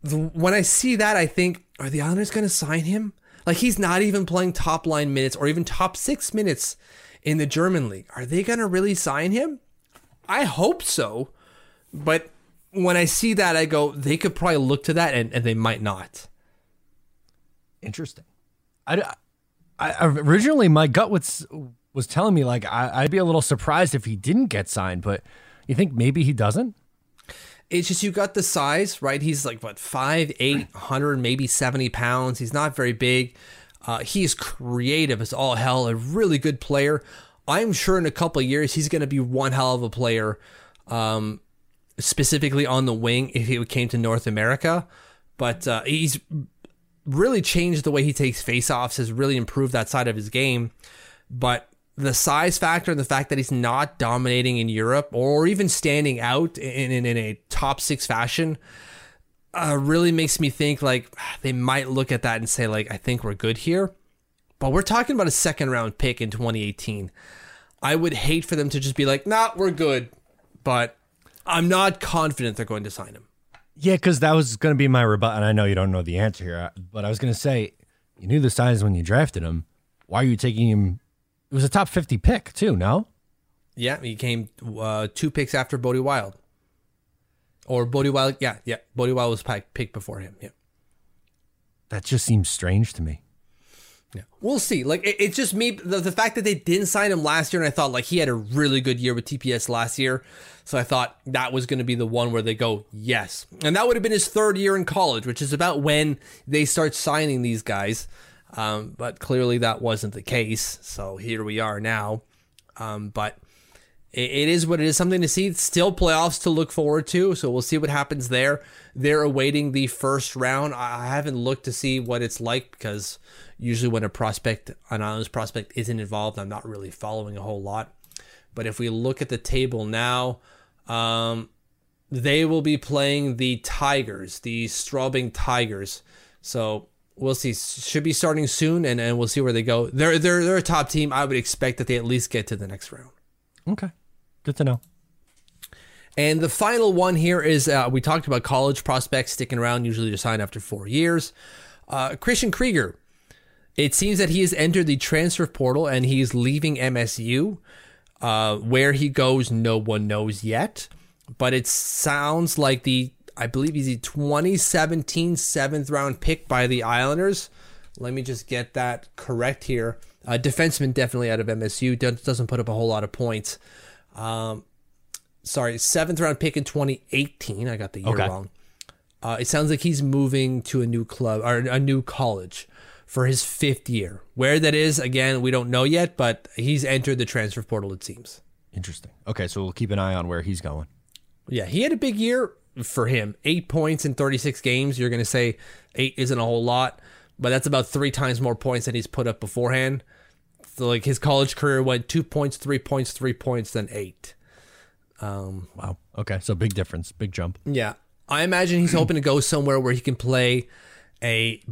the, when I see that, I think, are the Islanders going to sign him? Like he's not even playing top line minutes or even top six minutes in the German league. Are they going to really sign him? I hope so, but when I see that, I go, they could probably look to that, and, and they might not. Interesting. I, I originally my gut was was telling me like I, I'd be a little surprised if he didn't get signed, but you think maybe he doesn't? It's just you got the size, right? He's like what five, eight, hundred, maybe seventy pounds. He's not very big. Uh, he is creative as all hell. A really good player. I'm sure in a couple of years he's going to be one hell of a player, um, specifically on the wing if he came to North America. But uh, he's really changed the way he takes faceoffs. Has really improved that side of his game. But the size factor and the fact that he's not dominating in Europe or even standing out in, in, in a top six fashion uh, really makes me think like they might look at that and say like I think we're good here. But we're talking about a second round pick in 2018. I would hate for them to just be like, nah, we're good. But I'm not confident they're going to sign him. Yeah, because that was going to be my rebuttal, and I know you don't know the answer here, but I was going to say you knew the size when you drafted him. Why are you taking him? It was a top fifty pick too. No, Yeah, he came uh, two picks after Bode Wilde. Or Bode Wilde, yeah, yeah. Bode Wilde was picked before him. Yeah. that just seems strange to me. Yeah. We'll see. Like it, it's just me the, the fact that they didn't sign him last year and I thought like he had a really good year with TPS last year. So I thought that was going to be the one where they go, "Yes." And that would have been his third year in college, which is about when they start signing these guys. Um, but clearly that wasn't the case. So here we are now. Um, but it, it is what it is. Something to see. Still playoffs to look forward to. So we'll see what happens there. They're awaiting the first round. I haven't looked to see what it's like because usually when a prospect, an Islanders prospect, isn't involved, I'm not really following a whole lot. But if we look at the table now, um, they will be playing the Tigers, the Straubing Tigers. So we'll see. Should be starting soon, and, and we'll see where they go. They're they're they're a top team. I would expect that they at least get to the next round. Okay, good to know. And the final one here is uh, we talked about college prospects sticking around, usually to sign after four years. Uh, Christian Krygier. It seems that he has entered the transfer portal and he's leaving MSU. Uh, where he goes, no one knows yet. But it sounds like the, I believe he's the 2017 seventh round pick by the Islanders. Let me just get that correct here. Uh, defenseman definitely out of MSU doesn't put up a whole lot of points. Um, sorry, seventh round pick in 2018. I got the year Okay. wrong. Uh, it sounds like he's moving to a new club or a new college for his fifth year. Where that is, again, we don't know yet, but he's entered the transfer portal, it seems. Interesting. Okay, so we'll keep an eye on where he's going. Yeah, he had a big year for him. Eight points in 36 games. You're going to say eight isn't a whole lot, but that's about three times more points than he's put up beforehand. So, like, his college career went two points, three points, three points, then eight. Wow. Okay, so big difference, big jump. Yeah. I imagine he's hoping to go somewhere where he can play a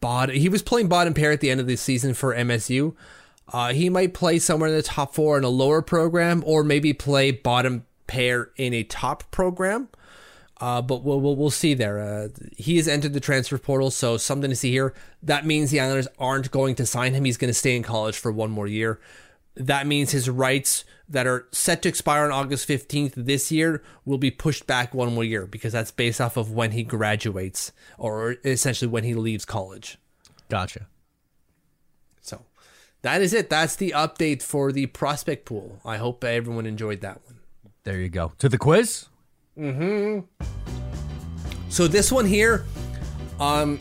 bottom. He was playing bottom pair at the end of the season for MSU. Uh, he might play somewhere in the top four in a lower program, or maybe play bottom pair in a top program. Uh, but we'll, we'll we'll see there. Uh, he has entered the transfer portal, so something to see here. That means the Islanders aren't going to sign him. He's going to stay in college for one more year. That means his rights that are set to expire on August 15th this year will be pushed back one more year because that's based off of when he graduates or essentially when he leaves college. Gotcha. So that is it. That's the update for the prospect pool. I hope everyone enjoyed that one. There you go. To the quiz? So this one here, um,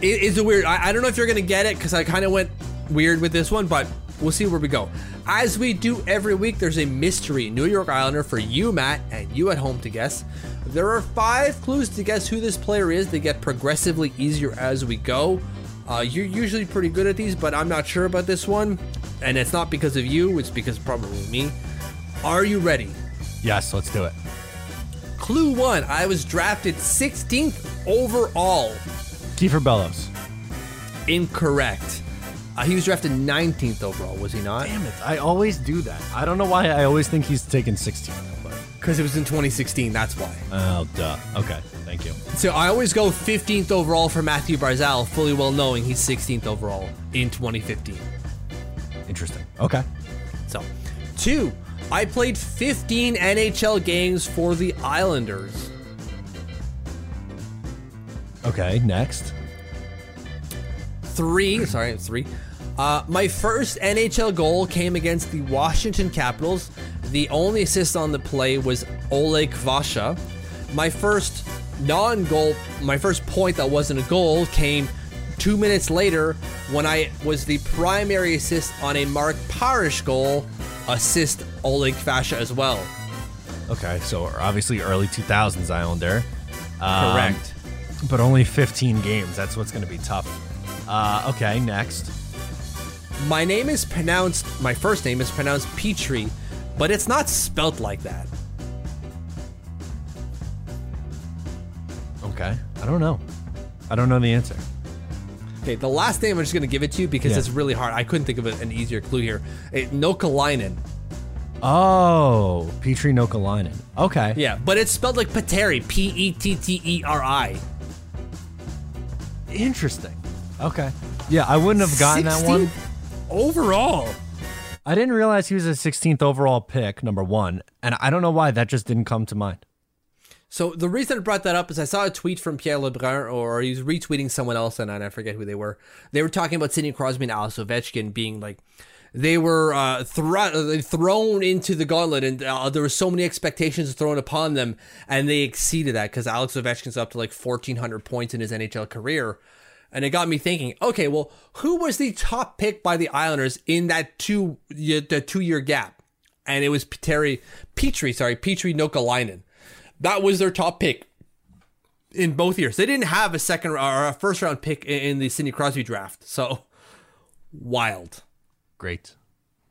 it is a weird. I, I don't know if you're gonna get it because I kind of went weird with this one, but we'll see where we go. As we do every week, there's a mystery New York Islander for you, Matt, and you at home to guess. There are five clues to guess who this player is. They get progressively easier as we go. Uh, you're usually pretty good at these, but I'm not sure about this one, and it's not because of you. It's because probably me. Are you ready? Yes, let's do it. Clue one: I was drafted 16th overall. Kieffer Bellows. Incorrect. Uh, he was drafted 19th overall, was he not? Damn it. I always do that. I don't know why I always think he's taken 16. But, Because it was in 2016, that's why. oh, duh. Okay. Thank you. So I always go 15th overall for Mathew Barzal, fully well knowing he's 16th overall in 2015. Interesting. Okay. So, two, I played 15 NHL games for the Islanders. Okay. Next. Three, sorry, three. Uh, my first NHL goal came against the Washington Capitals. The only assist on the play was Oleg Kvasha. My first non-goal, my first point that wasn't a goal came two minutes later when I was the primary assist on a Mark Parrish goal. Assist Oleg Kvasha as well. Okay. So obviously early 2000s Islander. Um, Correct. But only 15 games. That's what's going to be tough. Uh, okay. Next. My name is pronounced, my first name is pronounced Petrie, but it's not spelt like that. Okay. I don't know. I don't know the answer. Okay, the last name I'm just gonna give it to you because Yeah. it's really hard. I couldn't think of an easier clue here. It, Nokelainen. Oh, Petteri Nokelainen. Okay. Yeah, but it's spelled like Pateri. P E T T E R I. Interesting. Okay. Yeah, I wouldn't have gotten that one. Overall. I didn't realize he was a 16th overall pick, number one, and I don't know why that just didn't come to mind. So the reason I brought that up is I saw a tweet from Pierre LeBrun, or he was retweeting someone else, and I forget who they were. They were talking about Sidney Crosby and Alex Ovechkin being like, they were uh, thro- thrown into the gauntlet, and uh, there were so many expectations thrown upon them, and they exceeded that because Alex Ovechkin's up to like 1,400 points in his NHL career. And it got me thinking, okay, well, who was the top pick by the Islanders in that two the two year gap? And it was Petteri, Petteri, sorry, Petteri Nokelainen. That was their top pick in both years. They didn't have a second or a first round pick in the Sidney Crosby draft. So wild. Great.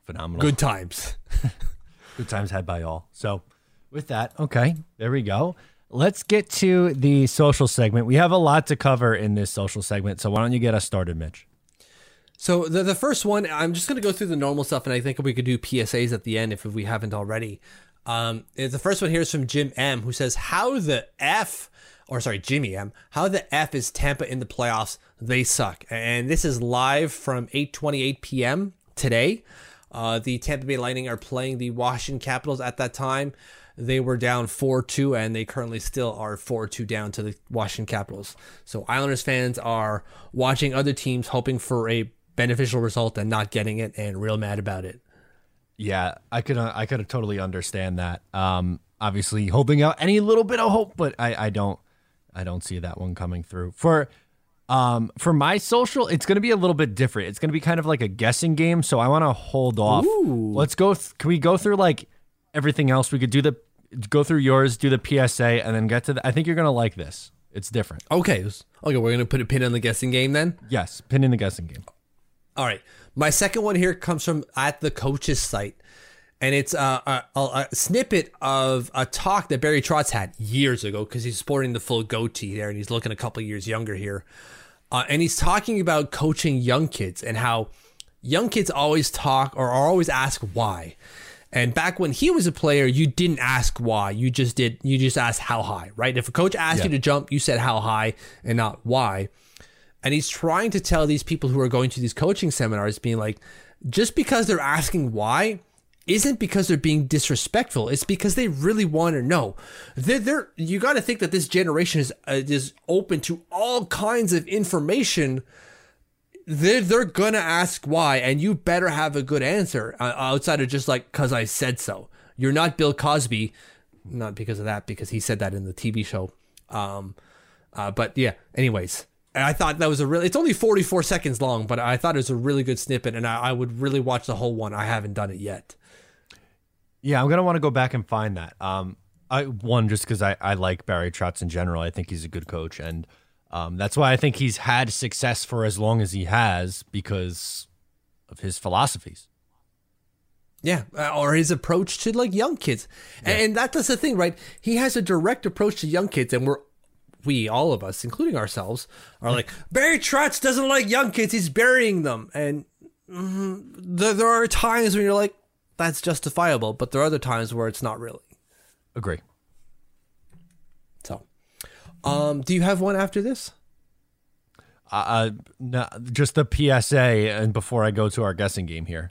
Phenomenal. Good times. [LAUGHS] Good times had by all. So, with that, okay, there we go. Let's get to the social segment. We have a lot to cover in this social segment. So, why don't you get us started, Mitch? So the the first one, I'm just gonna go through the normal stuff, and I think we could do PSAs at the end if we haven't already. Um, the first one here is from Jim M, who says, "How the f." Or sorry, Jimmy M. How the f is Tampa in the playoffs? They suck. And this is live from 8:28 p.m. today. Uh, the Tampa Bay Lightning are playing the Washington Capitals at that time. They were down 4 2, and they currently still are 4 2 down to the Washington Capitals. So Islanders fans are watching other teams, hoping for a beneficial result and not getting it, and real mad about it. Yeah, I could I could totally understand that. Um, obviously holding out any little bit of hope, but I, I don't I don't see that one coming through. For um for my social, it's going to be a little bit different. It's going to be kind of like a guessing game, so I want to hold off. Let's go. Th- can we go through like everything else? We could do the go through yours, do the PSA, and then get to the. I think you're going to like this. It's different. Okay, okay, we're gonna put a pin on the guessing game then. Yes, pin in the guessing game. All right. My second one here comes from at the coach's site. And it's a, a, a snippet of a talk that Barry Trotz had years ago because he's sporting the full goatee there and he's looking a couple years younger here. Uh, and he's talking about coaching young kids and how young kids always talk or are always ask why. And back when he was a player, you didn't ask why. You just did. You just asked how high, right? If a coach asked you to jump, you said how high and not why. And he's trying to tell these people who are going to these coaching seminars, being like, just because they're asking why, isn't because they're being disrespectful. It's because they really want to know. They're, they're you got to think that this generation is uh, is open to all kinds of information. They're, they're gonna ask why, and you better have a good answer uh, outside of just like because I said so. You're not Bill Cosby, not because of that, because he said that in the TV show. Um, uh, but yeah. Anyways, I thought that was a really. It's only 44 seconds long, but I thought it was a really good snippet, and I, I would really watch the whole one. I haven't done it yet. Yeah, I'm gonna want to go back and find that. Um, I one just because I I like Barry Trotz in general. I think he's a good coach, and um, that's why I think he's had success for as long as he has because of his philosophies. Yeah, uh, or his approach to like young kids, and, and that, that's the thing, right? He has a direct approach to young kids, and we're we all of us, including ourselves, are like [LAUGHS] Barry Trotz doesn't like young kids; he's burying them, and mm, there, there are times when you're like, that's justifiable, but there are other times where it's not really. Agree. So, um, do you have one after this? Uh, uh no, just the PSA, and before I go to our guessing game here.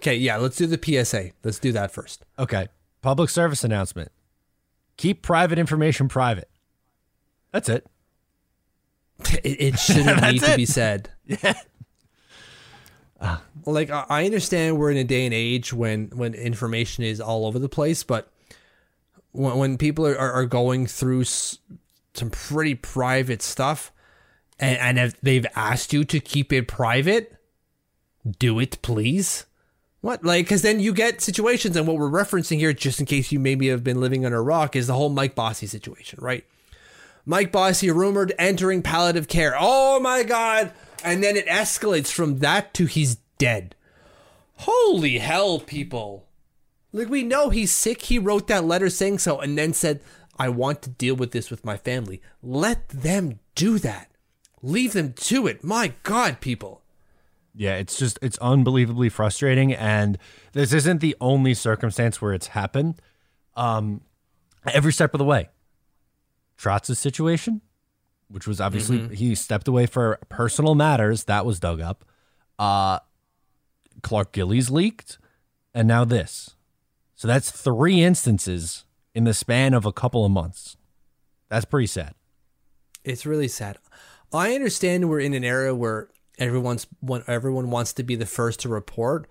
Okay, yeah, let's do the PSA. Let's do that first. Okay, public service announcement: keep private information private. That's it. [LAUGHS] It, it shouldn't [LAUGHS] need to be said. [LAUGHS] Yeah. Like I understand we're in a day and age when when information is all over the place, but when, when people are, are, going through some pretty private stuff, and, and if they've asked you to keep it private, do it, please. What like? Because then you get situations, and what we're referencing here, just in case you maybe have been living under a rock, is the whole Mike Bossy situation, right? Mike Bossy rumored entering palliative care. Oh my god! And then it escalates from that to he's dead. Holy hell, people. Like we know he's sick. He wrote that letter saying so and then said, I want to deal with this with my family. Let them do that. Leave them to it. My God, people. Yeah, it's just it's unbelievably frustrating, and this isn't the only circumstance where it's happened. Um, every step of the way, Trotz's situation, which was obviously he stepped away for personal matters, that was dug up. Uh, Clark Gillies leaked, and now this. So that's three instances in the span of a couple of months. That's pretty sad. It's really sad. I understand we're in an era where everyone's one- everyone wants to be the first to report,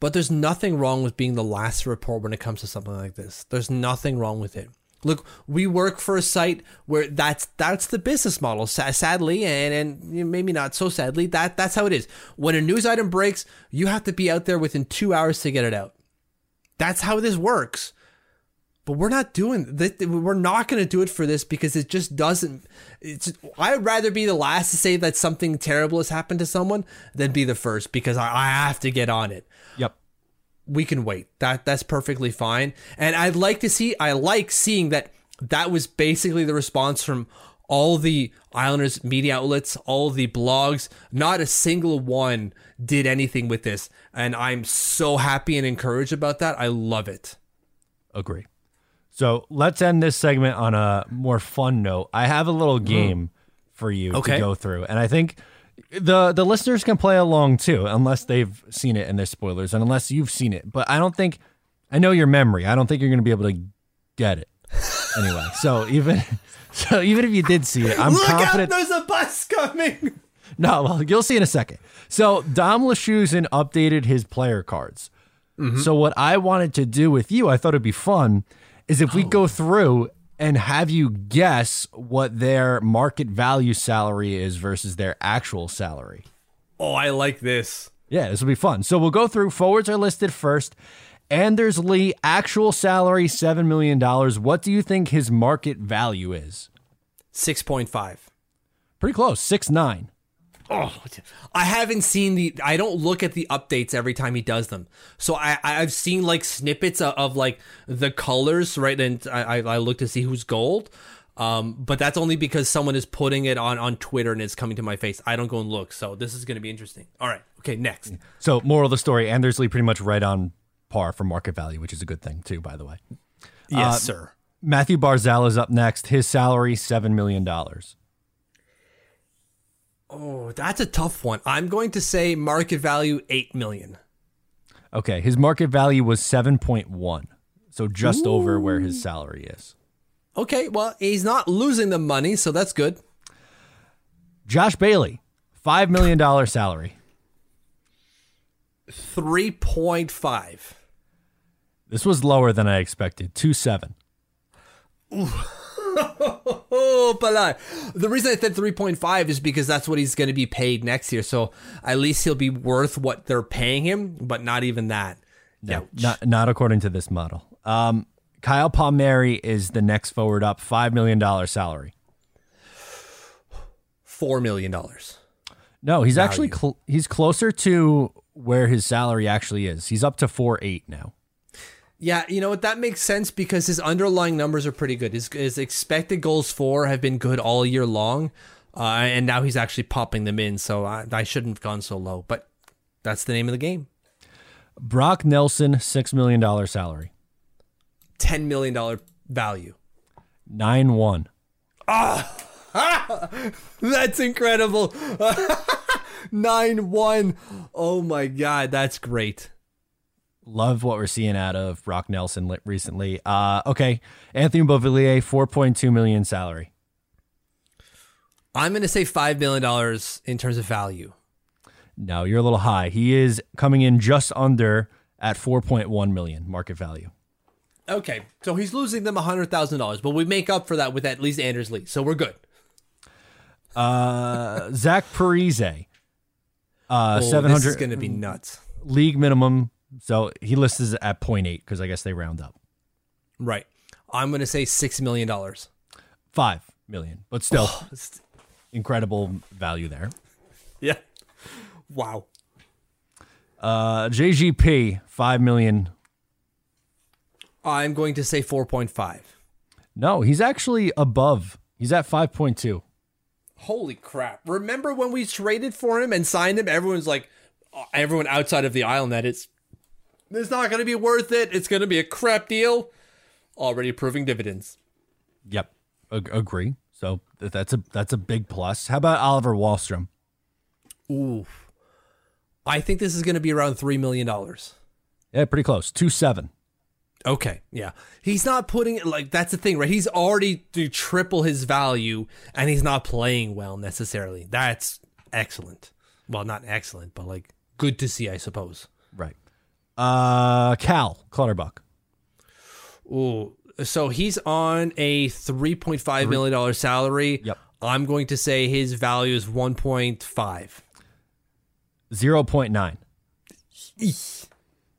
but there's nothing wrong with being the last to report when it comes to something like this. There's nothing wrong with it. Look, we work for a site where that's that's the business model. Sadly, and and maybe not so sadly, that that's how it is. When a news item breaks, you have to be out there within two hours to get it out. That's how this works. But we're not doing this. We're not going to do it for this because it just doesn't. It's. I'd rather be the last to say that something terrible has happened to someone than be the first because I, I have to get on it. We can wait. That that's perfectly fine. And I'd like to see. I like seeing that. That was basically the response from all the Islanders media outlets, all the blogs. Not a single one did anything with this, and I'm so happy and encouraged about that. I love it. Agree. So let's end this segment on a more fun note. I have a little mm-hmm. game for you Okay. to go through, and I think the the listeners can play along too, unless they've seen it and there's spoilers, and unless you've seen it. But I don't think I know your memory. I don't think you're going to be able to get it [LAUGHS] anyway. So even [LAUGHS] so, even if you did see it, I'm Look confident. out! There's a bus coming. No, well, you'll see in a second. So Dom Luszczyszyn updated his player cards. Mm-hmm. So what I wanted to do with you, I thought it'd be fun, is if we go oh. through and have you guess what their market value salary is versus their actual salary. Oh, I like this. Yeah, this will be fun. So we'll go through. Forwards are listed first. Anders Lee, actual salary $7 million. What do you think his market value is? Six point five. Pretty close, six nine. Oh, I haven't seen the. I don't look at the updates every time he does them. So I I've seen like snippets of, of like the colors, right? And I I look to see who's gold. Um, but that's only because someone is putting it on on Twitter and it's coming to my face. I don't go and look. So this is going to be interesting. All right. Okay. Next. So, moral of the story, Anders Lee pretty much right on par for market value, which is a good thing too, by the way. Yes, Uh, sir. Mathew Barzal is up next. His salary seven million dollars. Oh, that's a tough one. I'm going to say market value eight million. Okay, his market value was 7.1. So just over where his salary is. Okay, well, he's not losing the money, so that's good. Josh Bailey, $5 million salary. 3.5. This was lower than I expected. 2.7. [LAUGHS] [LAUGHS] The reason I said 3.5 is because that's what he's going to be paid next year. So at least he'll be worth what they're paying him, but not even that. No, not not according to this model. Um, Kyle Palmieri is the next forward up, $5 million salary. $4 million. No, he's actually cl- he's closer to where his salary actually is. He's up to four eight now. Yeah, you know what? That makes sense because his underlying numbers are pretty good. His, his expected goals for have been good all year long, uh, and now he's actually popping them in. So I, I shouldn't have gone so low, but that's the name of the game. Brock Nelson, six million dollar salary. $10 million value. Nine one. Ah, [LAUGHS] That's incredible. [LAUGHS] 9 1. Oh my God, that's great. Love what we're seeing out of Brock Nelson recently. Uh, okay, Anthony Beauvillier, four point two million salary. I'm going to say $5 million in terms of value. No, you're a little high. He is coming in just under at four point one million market value. Okay, so he's losing them $100,000, but we make up for that with at least Anders Lee, so we're good. Uh, Zach Parise, uh, Oh, seven This is going to be nuts. league minimum. So he lists it at 0.8 because I guess they round up. Right. I'm going to say $6 million. Five million, but still It's- incredible value there. Yeah. Wow. Uh, JGP, five million. I'm going to say 4.5. No, he's actually above. He's at 5.2. Holy crap. Remember when we traded for him and signed him? Everyone's like, uh, everyone outside of the island that it's, it's not going to be worth it. It's going to be a crap deal. Already proving dividends. Yep, Ag- agree. So that's a that's a big plus. How about Oliver Wahlstrom? Ooh. I think this is going to be around $3 million. Yeah, pretty close. Two seven. Okay, yeah. He's not putting it like that's the thing, right? He's already to triple his value and he's not playing well necessarily. That's excellent. Well, not excellent, but like good to see, I suppose. Right. Uh, Cal Clutterbuck. Ooh, so he's on a three point five million dollar salary. Yep. I'm going to say his value is one point five. Zero point nine.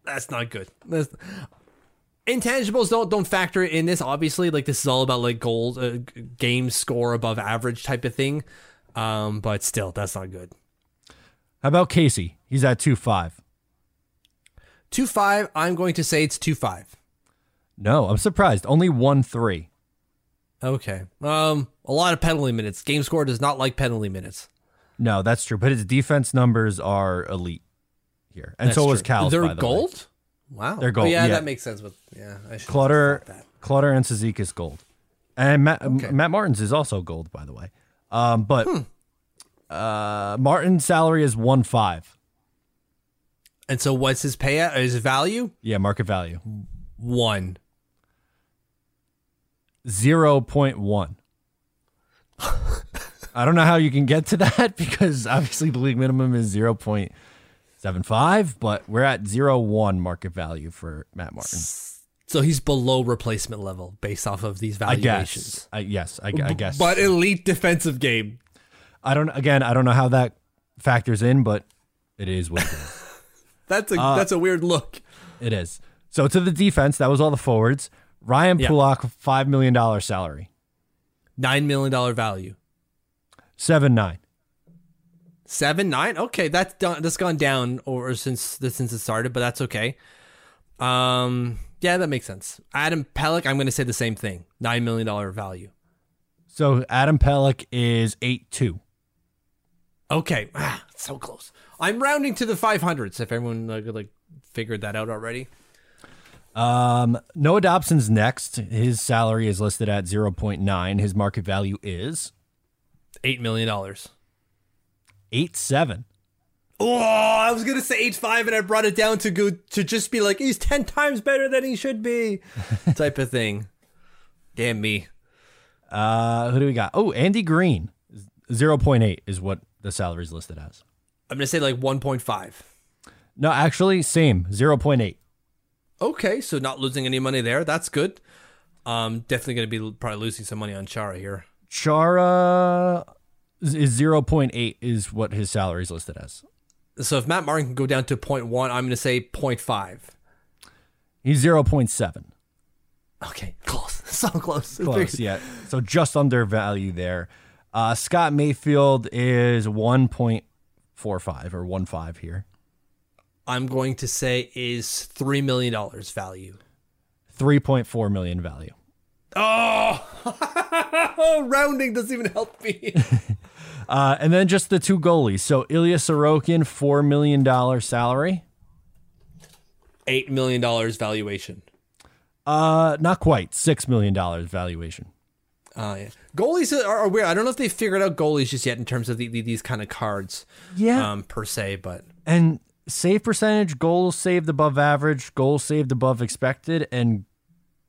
That's not good. That's, intangibles don't don't factor in this. Obviously, like this is all about like goals, uh, game score above average type of thing. Um, but still, that's not good. How about Casey? He's at two five. Two five. I'm going to say it's two five. No, I'm surprised. Only one three. Okay. Um, a lot of penalty minutes. Game score does not like penalty minutes. No, that's true. But his defense numbers are elite here, and That's so was. Cal's. They're the way. gold. Wow. They're gold, Oh, yeah, yeah. that makes sense. With yeah, I should Clutter. Clutter, and Sazika gold, and Matt, Okay. Matt Martin's is also gold, by the way. Um, but Hmm. uh, Martin's salary is one five. And so, what's his payout? His value? Yeah, market value One. zero point one. I don't know how you can get to that [LAUGHS] because obviously the league minimum is zero point seven five, but we're at zero one market value for Matt Martin. So he's below replacement level based off of these I valuations. guess. I, yes, I, I guess. But elite defensive game. I don't. Again, I don't know how that factors in, but it is what it is. [LAUGHS] That's a Uh, that's a weird look. It is. So to the defense, that was all the forwards. Ryan Yeah. Pulock, five million dollar salary, Nine million dollar value. seven nine. Seven nine. Okay, that's done. That's gone down over since since it started, but that's okay. Um, yeah, that makes sense. Adam Pelech, I'm going to say the same thing. Nine million dollar value. So Adam Pelech is eight two. Okay, ah, so close. I'm rounding to the 500s. If everyone like, like figured that out already. Um, Noah Dobson's next. His salary is listed at zero point nine. His market value is Eight million dollars. eight seven. Oh, I was gonna say eight five, and I brought it down to go to just be like he's ten times better than he should be, [LAUGHS] type of thing. Damn me. Uh, who do we got? Oh, Andy Greene. 0.8 is what the salary is listed as. I'm gonna say like one point five. No, actually, same 0.8. Okay, so not losing any money there. That's good. Um, definitely gonna be probably losing some money on Chara here. Chara is 0.8 is what his salary is listed as. So if Matt Martin can go down to 0.1, I'm gonna say 0.5. He's 0.7. Okay, [LAUGHS] close. So close. Close, yeah. So just under value there. Uh, Scott Mayfield is 1.45 or one five here. I'm going to say is three million dollars value. 3.4 million value. Oh, [LAUGHS] rounding doesn't even help me. [LAUGHS] Uh, and then just the two goalies. So Ilya Sorokin, $4 million salary. Eight million dollars valuation. Uh, not quite. $6 million valuation. Uh, yeah. Goalies are, are weird. I don't know if they figured out goalies just yet in terms of the, the, these kind of cards. Yeah. Um, per se, but And save percentage, goals saved above average, goals saved above expected, and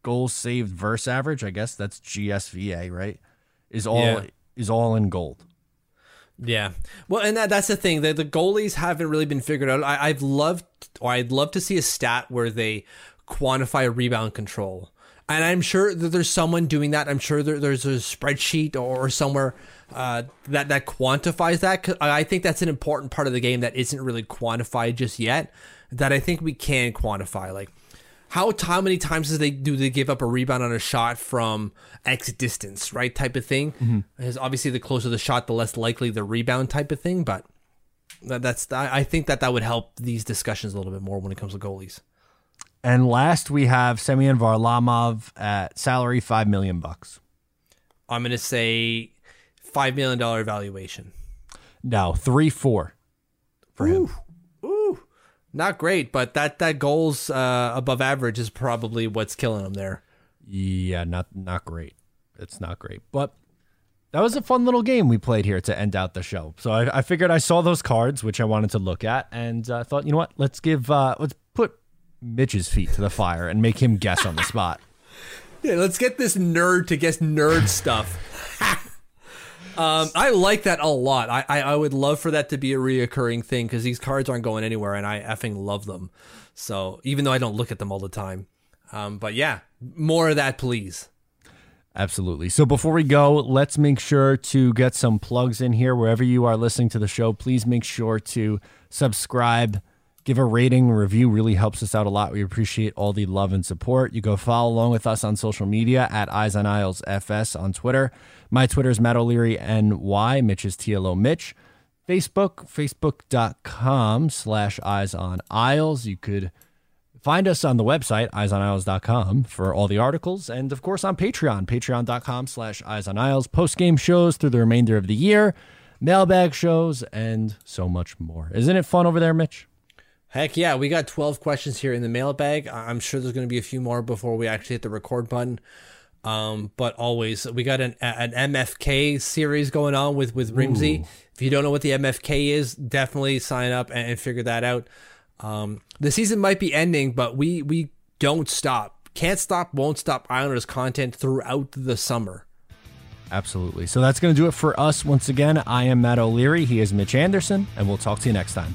goals saved versus average. I guess that's GSVA, right? Is all Yeah. is all in gold. Yeah. Well, and that, that's the thing. The, the goalies haven't really been figured out. I, I've loved, or I'd love to see a stat where they quantify rebound control. And I'm sure that there's someone doing that. I'm sure there, there's a spreadsheet or somewhere uh, that, that quantifies that. 'Cause I think that's an important part of the game that isn't really quantified just yet. That I think we can quantify. Like, how how many times do they do they give up a rebound on a shot from X distance, right? Type of thing. Because obviously, the closer the shot, the less likely the rebound type of thing. But that, that's I think that that would help these discussions a little bit more when it comes to goalies. And last we have Semyon Varlamov at salary five million bucks. I'm gonna say five million dollar valuation. No, three four for him. Ooh, not great, but that that goals uh, above average is probably what's killing him there. Yeah, not not great. It's not great, but that was a fun little game we played here to end out the show. So I, I figured I saw those cards, which I wanted to look at, and uh, thought, you know what? Let's give uh, let's Mitch's feet to the fire and make him guess on the spot. [LAUGHS] Yeah, let's get this nerd to guess nerd stuff. [LAUGHS] um, I like that a lot. I, I, I would love for that to be a reoccurring thing because these cards aren't going anywhere, and I effing love them. So even though I don't look at them all the time, um, but yeah, more of that, please. Absolutely. So before we go, let's make sure to get some plugs in here. Wherever you are listening to the show, please make sure to subscribe, give a rating, review. Really helps us out a lot. We appreciate all the love and support. You go follow along with us on social media at Eyes on Isles FS on Twitter. My Twitter is Matt O'Leary NY. Mitch is TLO Mitch. Facebook, facebook.com slash Eyes on Isles. You could Find us on the website, eyes on eyesonisles.com, for all the articles. And of course on Patreon, patreon.com slash Eyes on Isles. post-game shows through the remainder of the year, mailbag shows, and so much more. Isn't it fun over there, Mitch? Heck yeah, we got 12 questions here in the mailbag. I'm sure there's going to be a few more before we actually hit the record button. Um, but always, we got an, an MFK series going on with, with Rimsey. If you don't know what the MFK is, definitely sign up and, and figure that out. Um, the season might be ending, but we, we don't stop. Can't stop, won't stop Islanders content throughout the summer. Absolutely. So that's going to do it for us. Once again, I am Matt O'Leary. He is Mitch Anderson, and we'll talk to you next time.